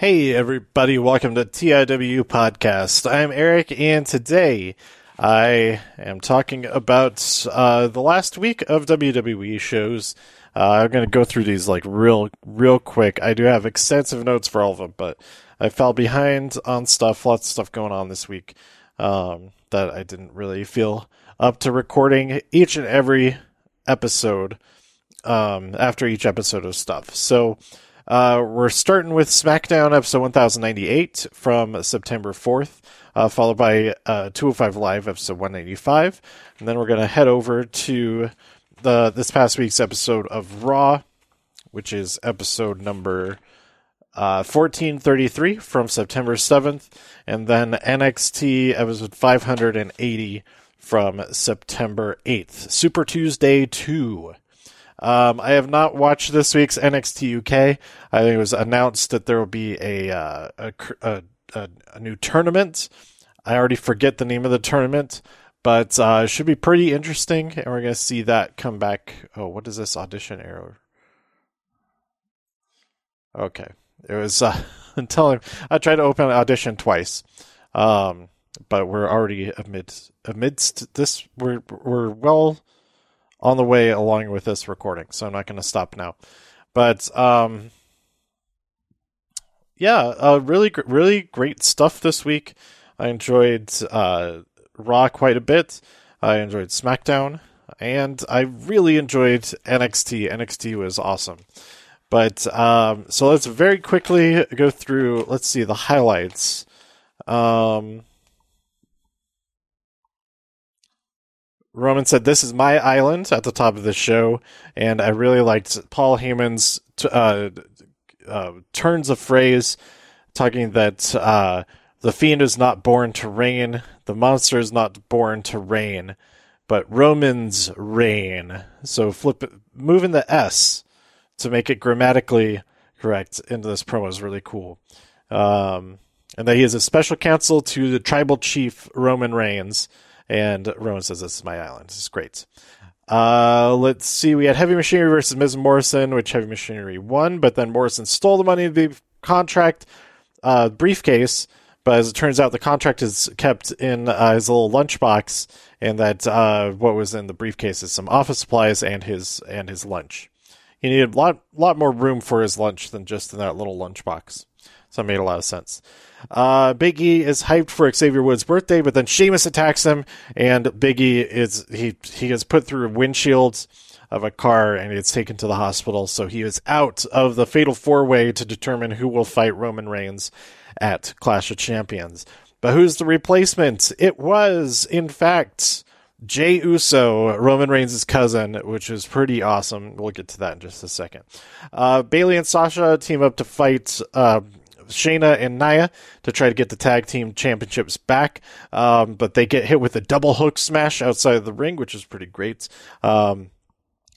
Hey, everybody, welcome to TIW Podcast. I'm Eric, and today I am talking about uh, the last week of WWE shows. Uh, I'm going to go through these like real, real quick. I do have extensive notes for all of them, but I fell behind on stuff, lots of stuff going on this week um, that I didn't really feel up to recording each and every episode um, after each episode of stuff. So, uh, we're starting with SmackDown episode 1098 from September 4th, uh, followed by uh, 205 Live episode 195. And then we're going to head over to the this past week's episode of Raw, which is episode number uh, 1433 from September 7th. And then NXT episode 580 from September 8th. Super Tuesday 2. Um, I have not watched this week's NXT UK. I think it was announced that there will be a, uh, a, a, a, new tournament. I already forget the name of the tournament, but uh, it should be pretty interesting, and we're going to see that come back. Oh, what is this audition arrow? Okay, it was uh, until I tried to open audition twice, um, but we're already amid amidst this. We're we're well on the way along with this recording, so I'm not going to stop now. But um, yeah, uh, really, really great stuff this week. I enjoyed uh, Raw quite a bit. I enjoyed SmackDown, and I really enjoyed NXT. NXT was awesome. But um, so let's very quickly go through. Let's see the highlights. Um, Roman said, "This is my island" at the top of the show, and I really liked Paul Heyman's uh, uh, turns of phrase, talking that uh, the fiend is not born to reign, the monster is not born to reign, but Roman's reign. So flip moving the S to make it grammatically correct into this promo is really cool. Um, and that he is a special counsel to the tribal chief Roman Reigns and Roman says, This is my island. This is great. Uh, let's see. We had Heavy Machinery versus Miz Morrison, which Heavy Machinery won, but then Morrison stole the money of the contract uh, briefcase. But as it turns out, the contract is kept in uh, his little lunchbox, and that uh, what was in the briefcase is some office supplies and his and his lunch. He needed a lot lot more room for his lunch than just in that little lunchbox. So it made a lot of sense. Uh, Big E is hyped for Xavier Woods' birthday, but then Sheamus attacks him, and Big E is he he gets put through a windshield of a car and gets taken to the hospital. So he is out of the Fatal Four Way to determine who will fight Roman Reigns at Clash of Champions. But who's the replacement? It was, in fact, Jey Uso, Roman Reigns' cousin, which is pretty awesome. We'll get to that in just a second. Uh, Bayley and Sasha team up to fight uh, Shayna and Nia to try to get the tag team championships back. Um, but they get hit with a double hook smash outside of the ring, which is pretty great. Um,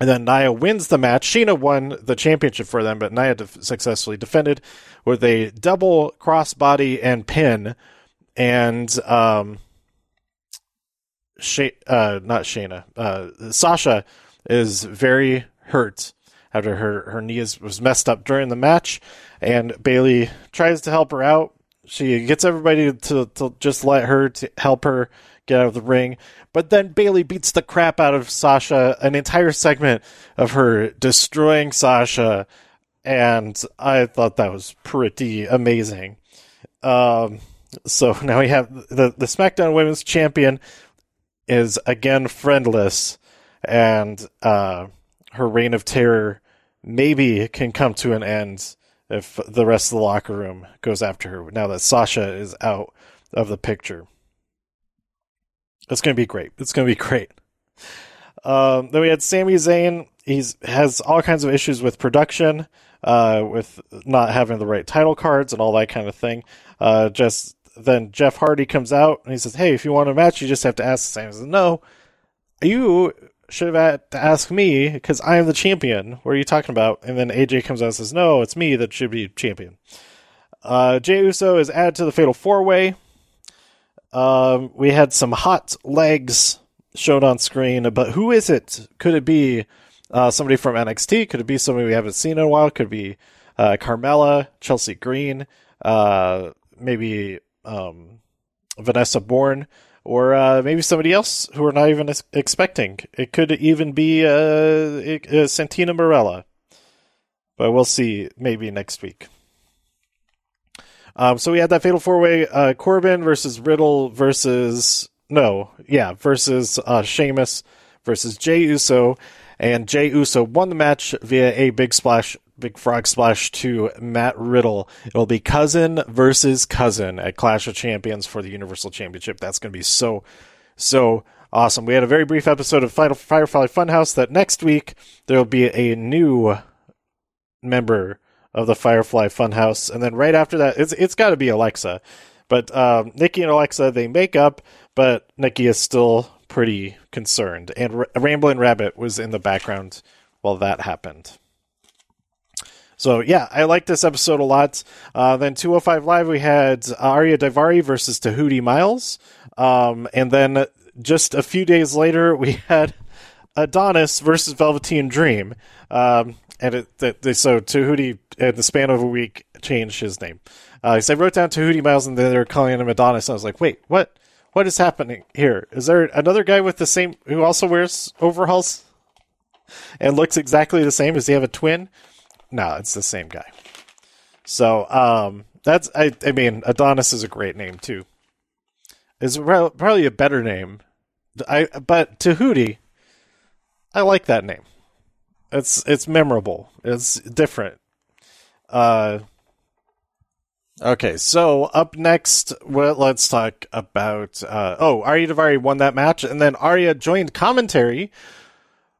and then Nia wins the match. Shayna won the championship for them, but Nia def- successfully defended with a double crossbody and pin. And um, Shay- uh, not Shayna, uh, Sasha is very hurt after her her knee was messed up during the match, and Bayley tries to help her out. She gets everybody to, to just let her to help her get out of the ring. But then Bayley beats the crap out of Sasha, an entire segment of her destroying Sasha, and I thought that was pretty amazing. Um, so now we have the the SmackDown Women's Champion is again friendless, and uh, her reign of terror maybe can come to an end if the rest of the locker room goes after her now that Sasha is out of the picture. It's going to be great. It's going to be great. Um, then we had Sami Zayn. He's has all kinds of issues with production, uh, with not having the right title cards and all that kind of thing. Uh, just then Jeff Hardy comes out and he says, "Hey, if you want a match, you just have to ask Sami." Says, "No, you should have to ask me because I am the champion. What are you talking about? And then AJ comes out and says, No, it's me that should be champion. Uh, Jey Uso is added to the Fatal Four Way. Um, we had some hot legs shown on screen, but who is it? Could it be uh, somebody from NXT? Could it be somebody we haven't seen in a while? Could it be uh, Carmella, Chelsea Green? uh, maybe um, Vanessa Borne, or uh, maybe somebody else who we're not even expecting. It could even be uh, uh, Santina Marella, but we'll see maybe next week. Um, so we had that fatal four way uh, Corbin versus Riddle versus no, yeah, versus uh, Sheamus versus Jey Uso, and Jey Uso won the match via a big splash, big frog splash to Matt Riddle. It'll be cousin versus cousin at Clash of Champions for the Universal Championship. That's going to be so, so awesome. We had a very brief episode of Firefly Funhouse that next week there will be a new member of the Firefly Funhouse, and then right after that, it's it's got to be Alexa. But um, Nikki and Alexa they make up, but Nikki is still pretty concerned, and R- Ramblin' Rabbit was in the background while that happened. So yeah, I like this episode a lot. Uh, then 205 Live, we had Ariya Daivari versus Tehuti Miles, um, and then just a few days later, we had Adonis versus Velveteen Dream. Um, and it, so Tehuti, in the span of a week, changed his name. Uh, so I wrote down Tehuti Miles, and then they were calling him Adonis. I was like, wait, what? What is happening here? Is there another guy with the same who also wears overalls and looks exactly the same? Does he have a twin? No, it's the same guy. So um, that's I, I mean Adonis is a great name too. Is probably a better name. I but Tehuti, I like that name. It's it's memorable. It's different. Uh, okay, so up next, well, let's talk about. Uh, oh, Ariya Daivari won that match, and then Ariya joined commentary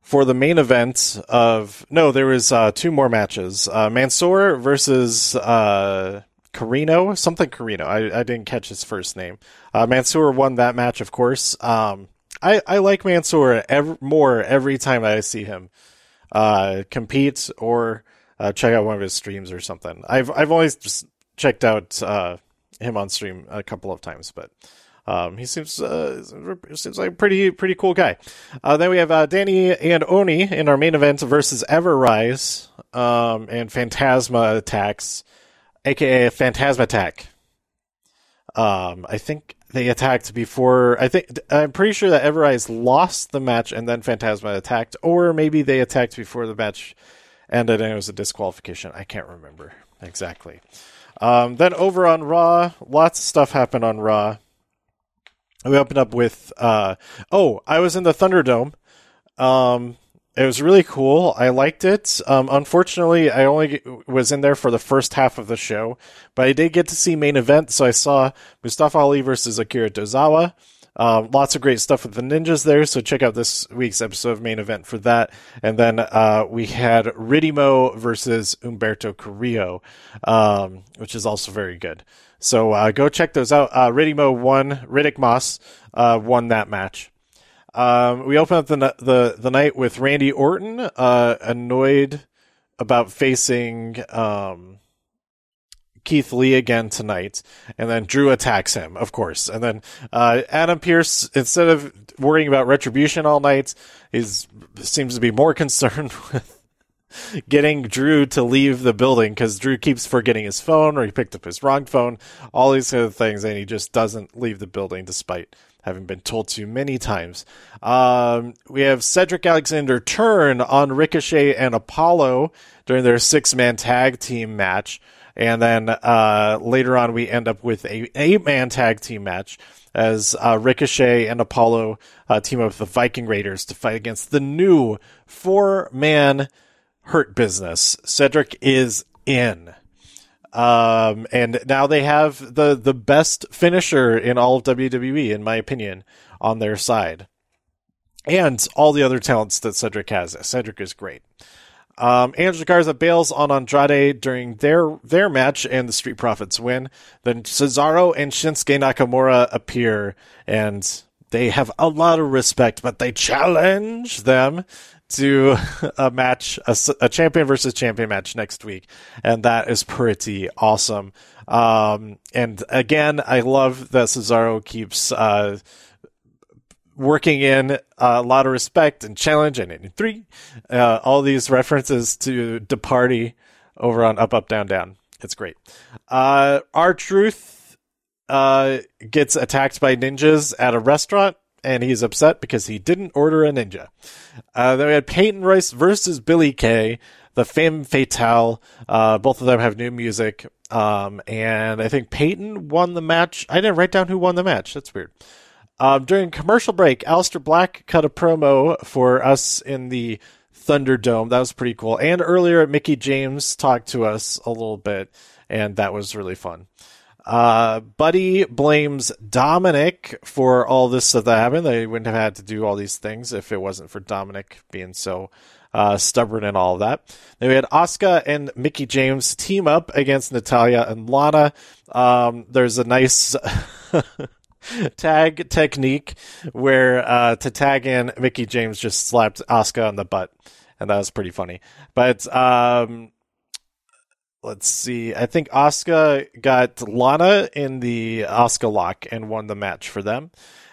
for the main event of. No, there was uh, two more matches. Uh, Mansoor versus uh, Carino, something Carino. I, I didn't catch his first name. Uh, Mansoor won that match, of course. Um, I, I like Mansoor ev- more every time I see him uh, compete or uh, check out one of his streams or something. I've I've always just checked out uh, him on stream a couple of times, but um, he seems uh, seems like a pretty pretty cool guy. Uh, then we have uh, Danny and Oney in our main event versus Ever-Rise um, and Phantasma attacks, aka Phantasma Attack. Um, I think they attacked before. I think I'm pretty sure that Ever-Rise lost the match and then Phantasma attacked, or maybe they attacked before the match ended and it was a disqualification. I can't remember exactly. Um, then over on Raw, lots of stuff happened on Raw. We opened up with uh, oh, I was in the Thunderdome. Um, it was really cool. I liked it. Um, unfortunately, I only was in there for the first half of the show, but I did get to see main event. So I saw Mustafa Ali versus Akira Tozawa. Um, lots of great stuff with the ninjas there. So check out this week's episode of main event for that. And then uh, we had Ridimo versus Humberto Carrillo, um, which is also very good. So uh, go check those out. Uh, Ridimo won. Riddick Moss uh, won that match. Um, we open up the, the the night with Randy Orton, uh, annoyed about facing um, Keith Lee again tonight, and then Drew attacks him, of course, and then uh, Adam Pearce, instead of worrying about retribution all night, is seems to be more concerned with getting Drew to leave the building because Drew keeps forgetting his phone or he picked up his wrong phone, all these kind of things, and he just doesn't leave the building despite having been told to many times. Um, we have Cedric Alexander turn on Ricochet and Apollo during their six man tag team match. And then uh, later on, we end up with a eight man tag team match as uh, Ricochet and Apollo uh, team up with the Viking Raiders to fight against the new four man Hurt Business. Cedric is in. Um, and now they have the the best finisher in all of WWE, in my opinion, on their side, and all the other talents that Cedric has. Cedric is great. Um, Angel Garza bails on Andrade during their their match, and the Street Profits win. Then Cesaro and Shinsuke Nakamura appear, and they have a lot of respect, but they challenge them to a match, a, a, champion versus champion match next week, and that is pretty awesome. Um, and again, I love that Cesaro keeps uh, working in a lot of respect and challenge, and in three, uh, all these references to the party over on Up Up Down Down. It's great. Uh, R-Truth uh, gets attacked by ninjas at a restaurant, and he's upset because he didn't order a ninja. Uh, then we had Peyton Royce versus Billie Kay, the Femme Fatale. Uh, both of them have new music. Um, and I think Peyton won the match. I didn't write down who won the match. That's weird. Um, during commercial break, Aleister Black cut a promo for us in the Thunderdome. That was pretty cool. And earlier, Mickie James talked to us a little bit, and that was really fun. Uh, Buddy blames Dominic for all this stuff that happened. They wouldn't have had to do all these things if it wasn't for Dominic being so uh, stubborn and all of that. Then we had Asuka and Mickie James team up against Natalya and Lana. Um, there's a nice tag technique where uh, to tag in, Mickie James just slapped Asuka on the butt, and that was pretty funny. But um, let's see. I think Asuka got Lana in the Asuka lock and won the match for them.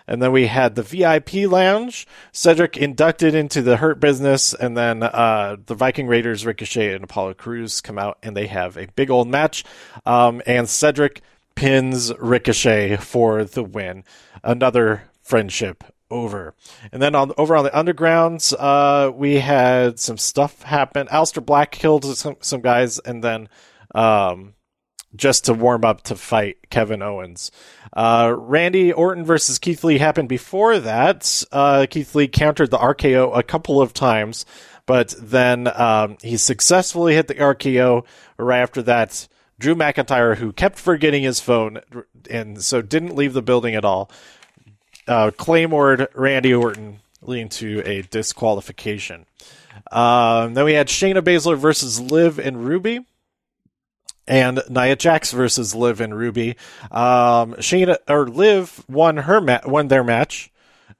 And then we had the VIP lounge. Cedric inducted into the Hurt Business, and then uh, the Viking Raiders, Ricochet, and Apollo Crews come out, and they have a big old match. Um, and Cedric pins Ricochet for the win. Another friendship over. And then on over on the undergrounds, uh, we had some stuff happen. Aleister Black killed some some guys, and then um, just to warm up to fight Kevin Owens. Uh, Randy Orton versus Keith Lee happened before that. Uh, Keith Lee countered the RKO a couple of times, but then um, he successfully hit the RKO right after that. Drew McIntyre, who kept forgetting his phone and so didn't leave the building at all, uh, Randy Orton, leading to a disqualification. Um, then we had Shayna Baszler versus Liv and Ruby and Nia Jax versus Liv and Ruby. Um, Shayna or Liv won her ma- won their match.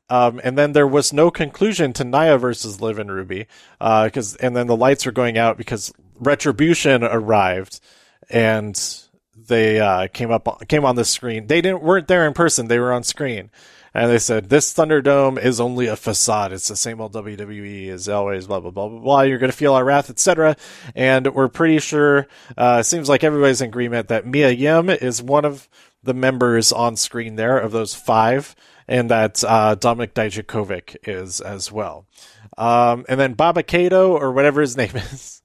Um, and then there was no conclusion to Nia versus Liv and Ruby, because uh, and then the lights were going out because Retribution arrived, and they uh, came up came on the screen. They didn't weren't there in person; they were on screen, and they said this Thunderdome is only a facade. It's the same old WWE as always. Blah blah blah blah blah. You're gonna feel our wrath, etc. And we're pretty sure. Uh, seems like everybody's in agreement that Mia Yim is one of the members on screen there of those five, and that uh, Dominik Dijakovic is as well. Um, and then Baba Kato or whatever his name is,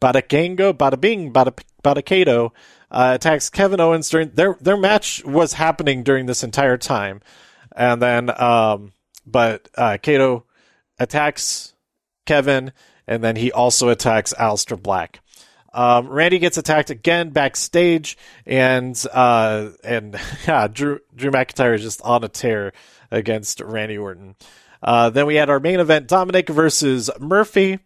Bada Gango, Bada Bing, Bada Kato. Uh, attacks Kevin Owens during their their match was happening during this entire time, and then, um, but uh, Kato attacks Kevin, and then he also attacks Aleister Black. Um, Randy gets attacked again backstage, and uh, and yeah, Drew Drew McIntyre is just on a tear against Randy Orton. Uh, then we had our main event: Dominic versus Murphy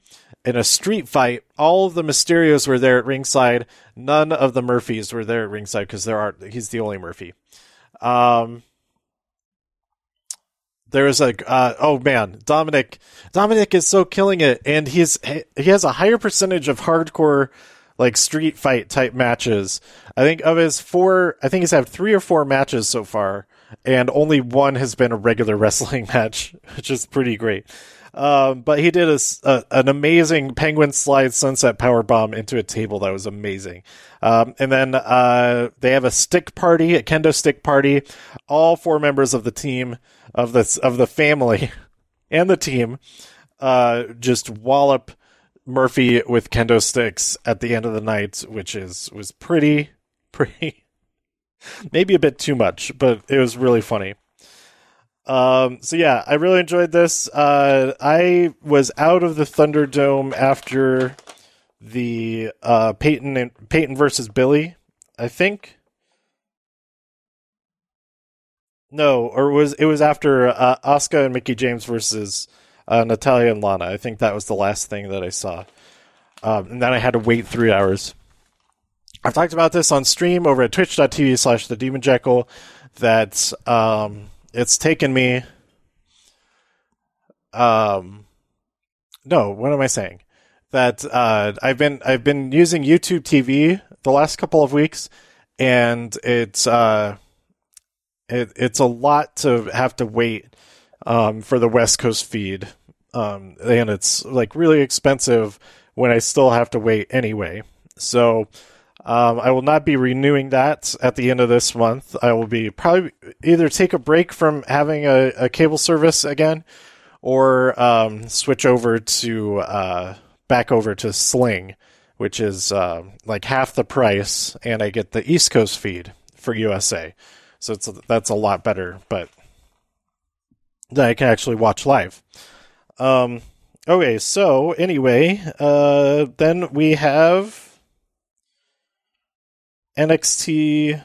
in a street fight. All of the Mysterios were there at ringside. None of the Murphys were there at ringside because there are he's the only Murphy. Um, there is a uh, oh man, Dominic. Dominic is so killing it, and he's he has a higher percentage of hardcore like street fight type matches. I think of his four, I think he's had three or four matches so far, and only one has been a regular wrestling match, which is pretty great. Um, but he did a, a, an amazing penguin slide sunset power bomb into a table that was amazing. Um, and then uh, they have a stick party, a kendo stick party. All four members of the team of the of the family and the team uh, just wallop Murphy with kendo sticks at the end of the night, which is was pretty pretty maybe a bit too much, but it was really funny. Um, so yeah, I really enjoyed this. Uh, I was out of the Thunderdome after the uh, Peyton and Peyton versus Billie, I think. No, or it was it was after uh, Asuka and Mickie James versus uh, Natalya and Lana. I think that was the last thing that I saw, um, and then I had to wait three hours. I've talked about this on stream over at twitch.tv slash the demon jekyll that um, it's taken me um no what am i saying? That uh, i've been i've been using youtube tv the last couple of weeks and it's uh it, it's a lot to have to wait um, for the west coast feed um, and it's like really expensive when i still have to wait anyway. So Um, I will not be renewing that at the end of this month. I will be probably either take a break from having a, a cable service again, or um, switch over to uh, back over to Sling, which is uh, like half the price, and I get the East Coast feed for USA. So it's that's a lot better, but that I can actually watch live. Um, okay, so anyway, uh, then we have NXT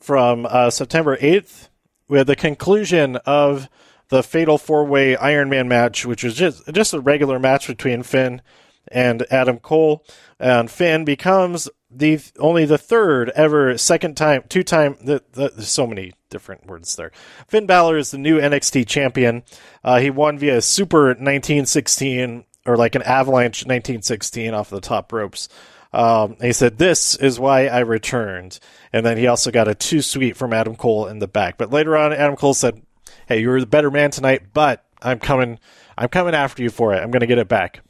from uh, September 8th We with the conclusion of the Fatal Four Way Iron Man match, which was just just a regular match between Finn and Adam Cole. And Finn becomes the only the third ever second time two time the, the, there's so many different words there. Finn Balor is the new NXT champion. Uh, he won via Super 1916 or like an Avalanche 1916 off the top ropes. Um, he said, "This is why I returned." And then he also got a two sweet from Adam Cole in the back. But later on, Adam Cole said, hey, you were the better man tonight, but I'm coming, I'm coming after you for it. I'm going to get it back.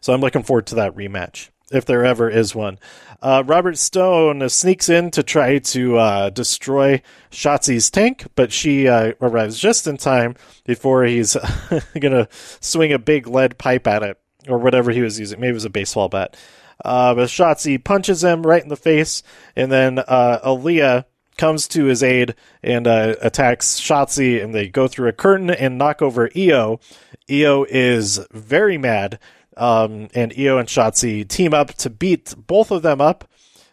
So I'm looking forward to that rematch if there ever is one. Uh, Robert Stone sneaks in to try to uh, destroy Shotzi's tank, but she uh, arrives just in time before he's going to swing a big lead pipe at it or whatever he was using. Maybe it was a baseball bat. Uh, but Shotzi punches him right in the face, and then uh, Aaliyah comes to his aid and uh, attacks Shotzi, and they go through a curtain and knock over Io. Io is very mad, um, and Io and Shotzi team up to beat both of them up.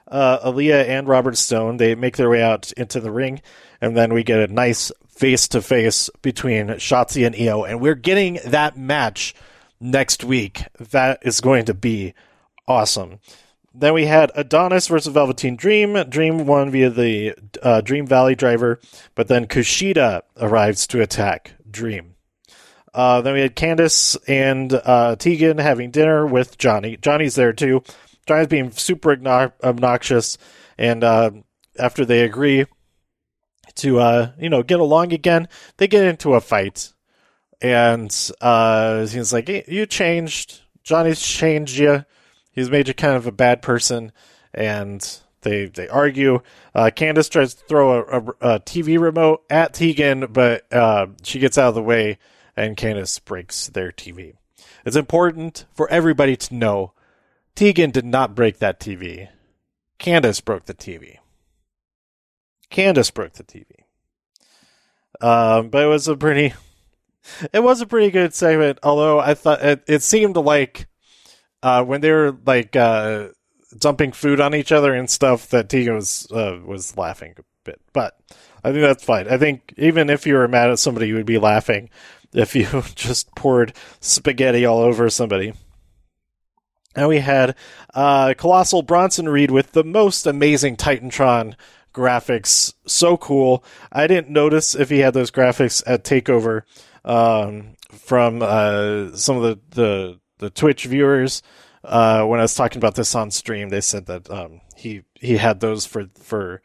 Uh, Aaliyah and Robert Stone they make their way out into the ring, and then we get a nice face to face between Shotzi and Io, and we're getting that match next week. That is going to be awesome. Then we had Adonis versus Velveteen Dream. Dream won via the uh, Dream Valley driver, but then Kushida arrives to attack Dream. Uh, then we had Candice and uh, Tegan having dinner with Johnny. Johnny's there too. Johnny's being super obnoxious, and uh, after they agree to uh, you know get along again, they get into a fight, and uh, he's like, "You changed. Johnny's changed you." he's made you kind of a bad person, and they they argue. Uh, Candice tries to throw a, a, a TV remote at Tegan, but uh, she gets out of the way, and Candice breaks their TV. It's important for everybody to know Tegan did not break that TV. Candice broke the TV. Candice broke the TV. Um, but it was a pretty, it was a pretty good segment. Although I thought it, it seemed like uh, when they were like uh, dumping food on each other and stuff, that Tegan was uh, was laughing a bit. But I think that's fine. I think even if you were mad at somebody, you would be laughing if you just poured spaghetti all over somebody. And we had uh, Colossal Bronson Reed with the most amazing Titantron graphics. So cool. I didn't notice if he had those graphics at Takeover um, from uh, some of the, the the Twitch viewers. Uh, when I was talking about this on stream, they said that um, he he had those for for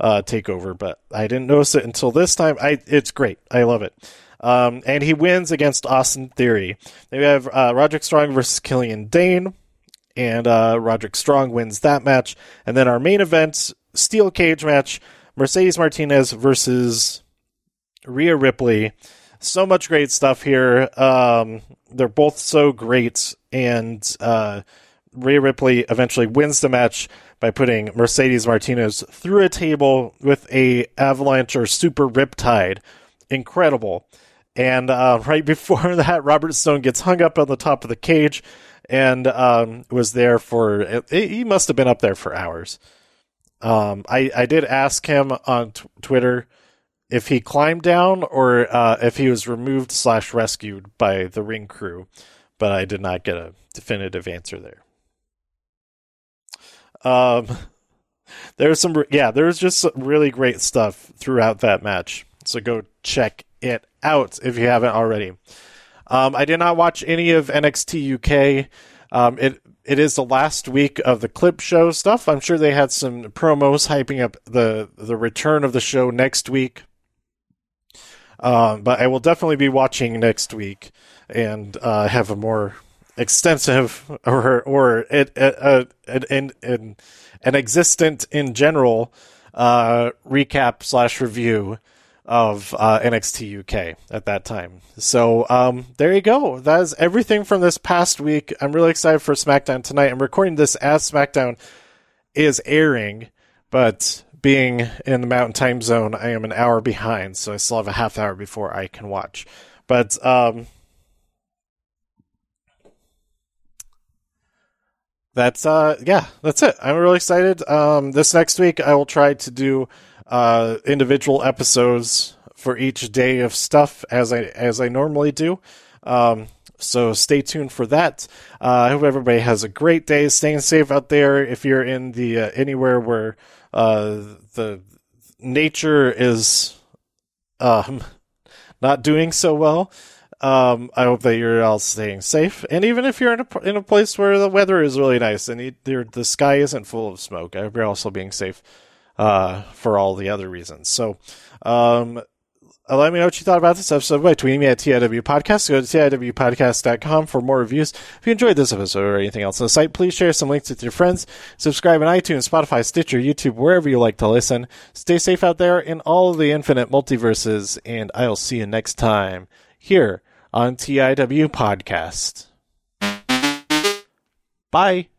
uh, takeover, but I didn't notice it until this time. I it's great. I love it. Um, and he wins against Austin Theory. Then we have uh, Roderick Strong versus Killian Dane, and uh, Roderick Strong wins that match. And then our main event, steel cage match, Mercedes Martinez versus Rhea Ripley so much great stuff here. Um, they're both so great, and uh, Rhea Ripley eventually wins the match by putting Mercedes Martinez through a table with a avalanche or super riptide. Incredible. And uh, right before that, Robert Stone gets hung up on the top of the cage and um, was there for. He must have been up there for hours. Um, I, I did ask him on t- Twitter if he climbed down or uh, if he was removed slash rescued by the ring crew, but I did not get a definitive answer there. Um, there's some, yeah, there's just some really great stuff throughout that match. So go check it out if you haven't already. Um, I did not watch any of NXT UK. Um, it it is the last week of the clip show stuff. I'm sure they had some promos hyping up the the return of the show next week. Um, but I will definitely be watching next week and uh, have a more extensive or or it, uh, an, an, an existent in general uh, recap slash review of uh, NXT UK at that time. So um, there you go. That is everything from this past week. I'm really excited for SmackDown tonight. I'm recording this as SmackDown is airing, but being in the Mountain Time Zone, I am an hour behind, so I still have a half hour before I can watch. But um, that's uh yeah that's it. I'm really excited. Um this next week i will try to do uh individual episodes for each day of stuff as i as i normally do. Um so stay tuned for that. Uh, i hope everybody has a great day. Staying safe out there. If you're in the uh, anywhere where uh the nature is um not doing so well um, I hope that you're all staying safe, and even if you're in a in a place where the weather is really nice and you, the sky isn't full of smoke, I hope you're also being safe uh, for all the other reasons. So, um, uh, let me know what you thought about this episode by tweeting me at TIW Podcast. Go to TIWpodcast.com for more reviews. If you enjoyed this episode or anything else on the site, please share some links with your friends. Subscribe on iTunes, Spotify, Stitcher, YouTube, wherever you like to listen. Stay safe out there in all of the infinite multiverses, and I'll see you next time here on TIW Podcast. Bye.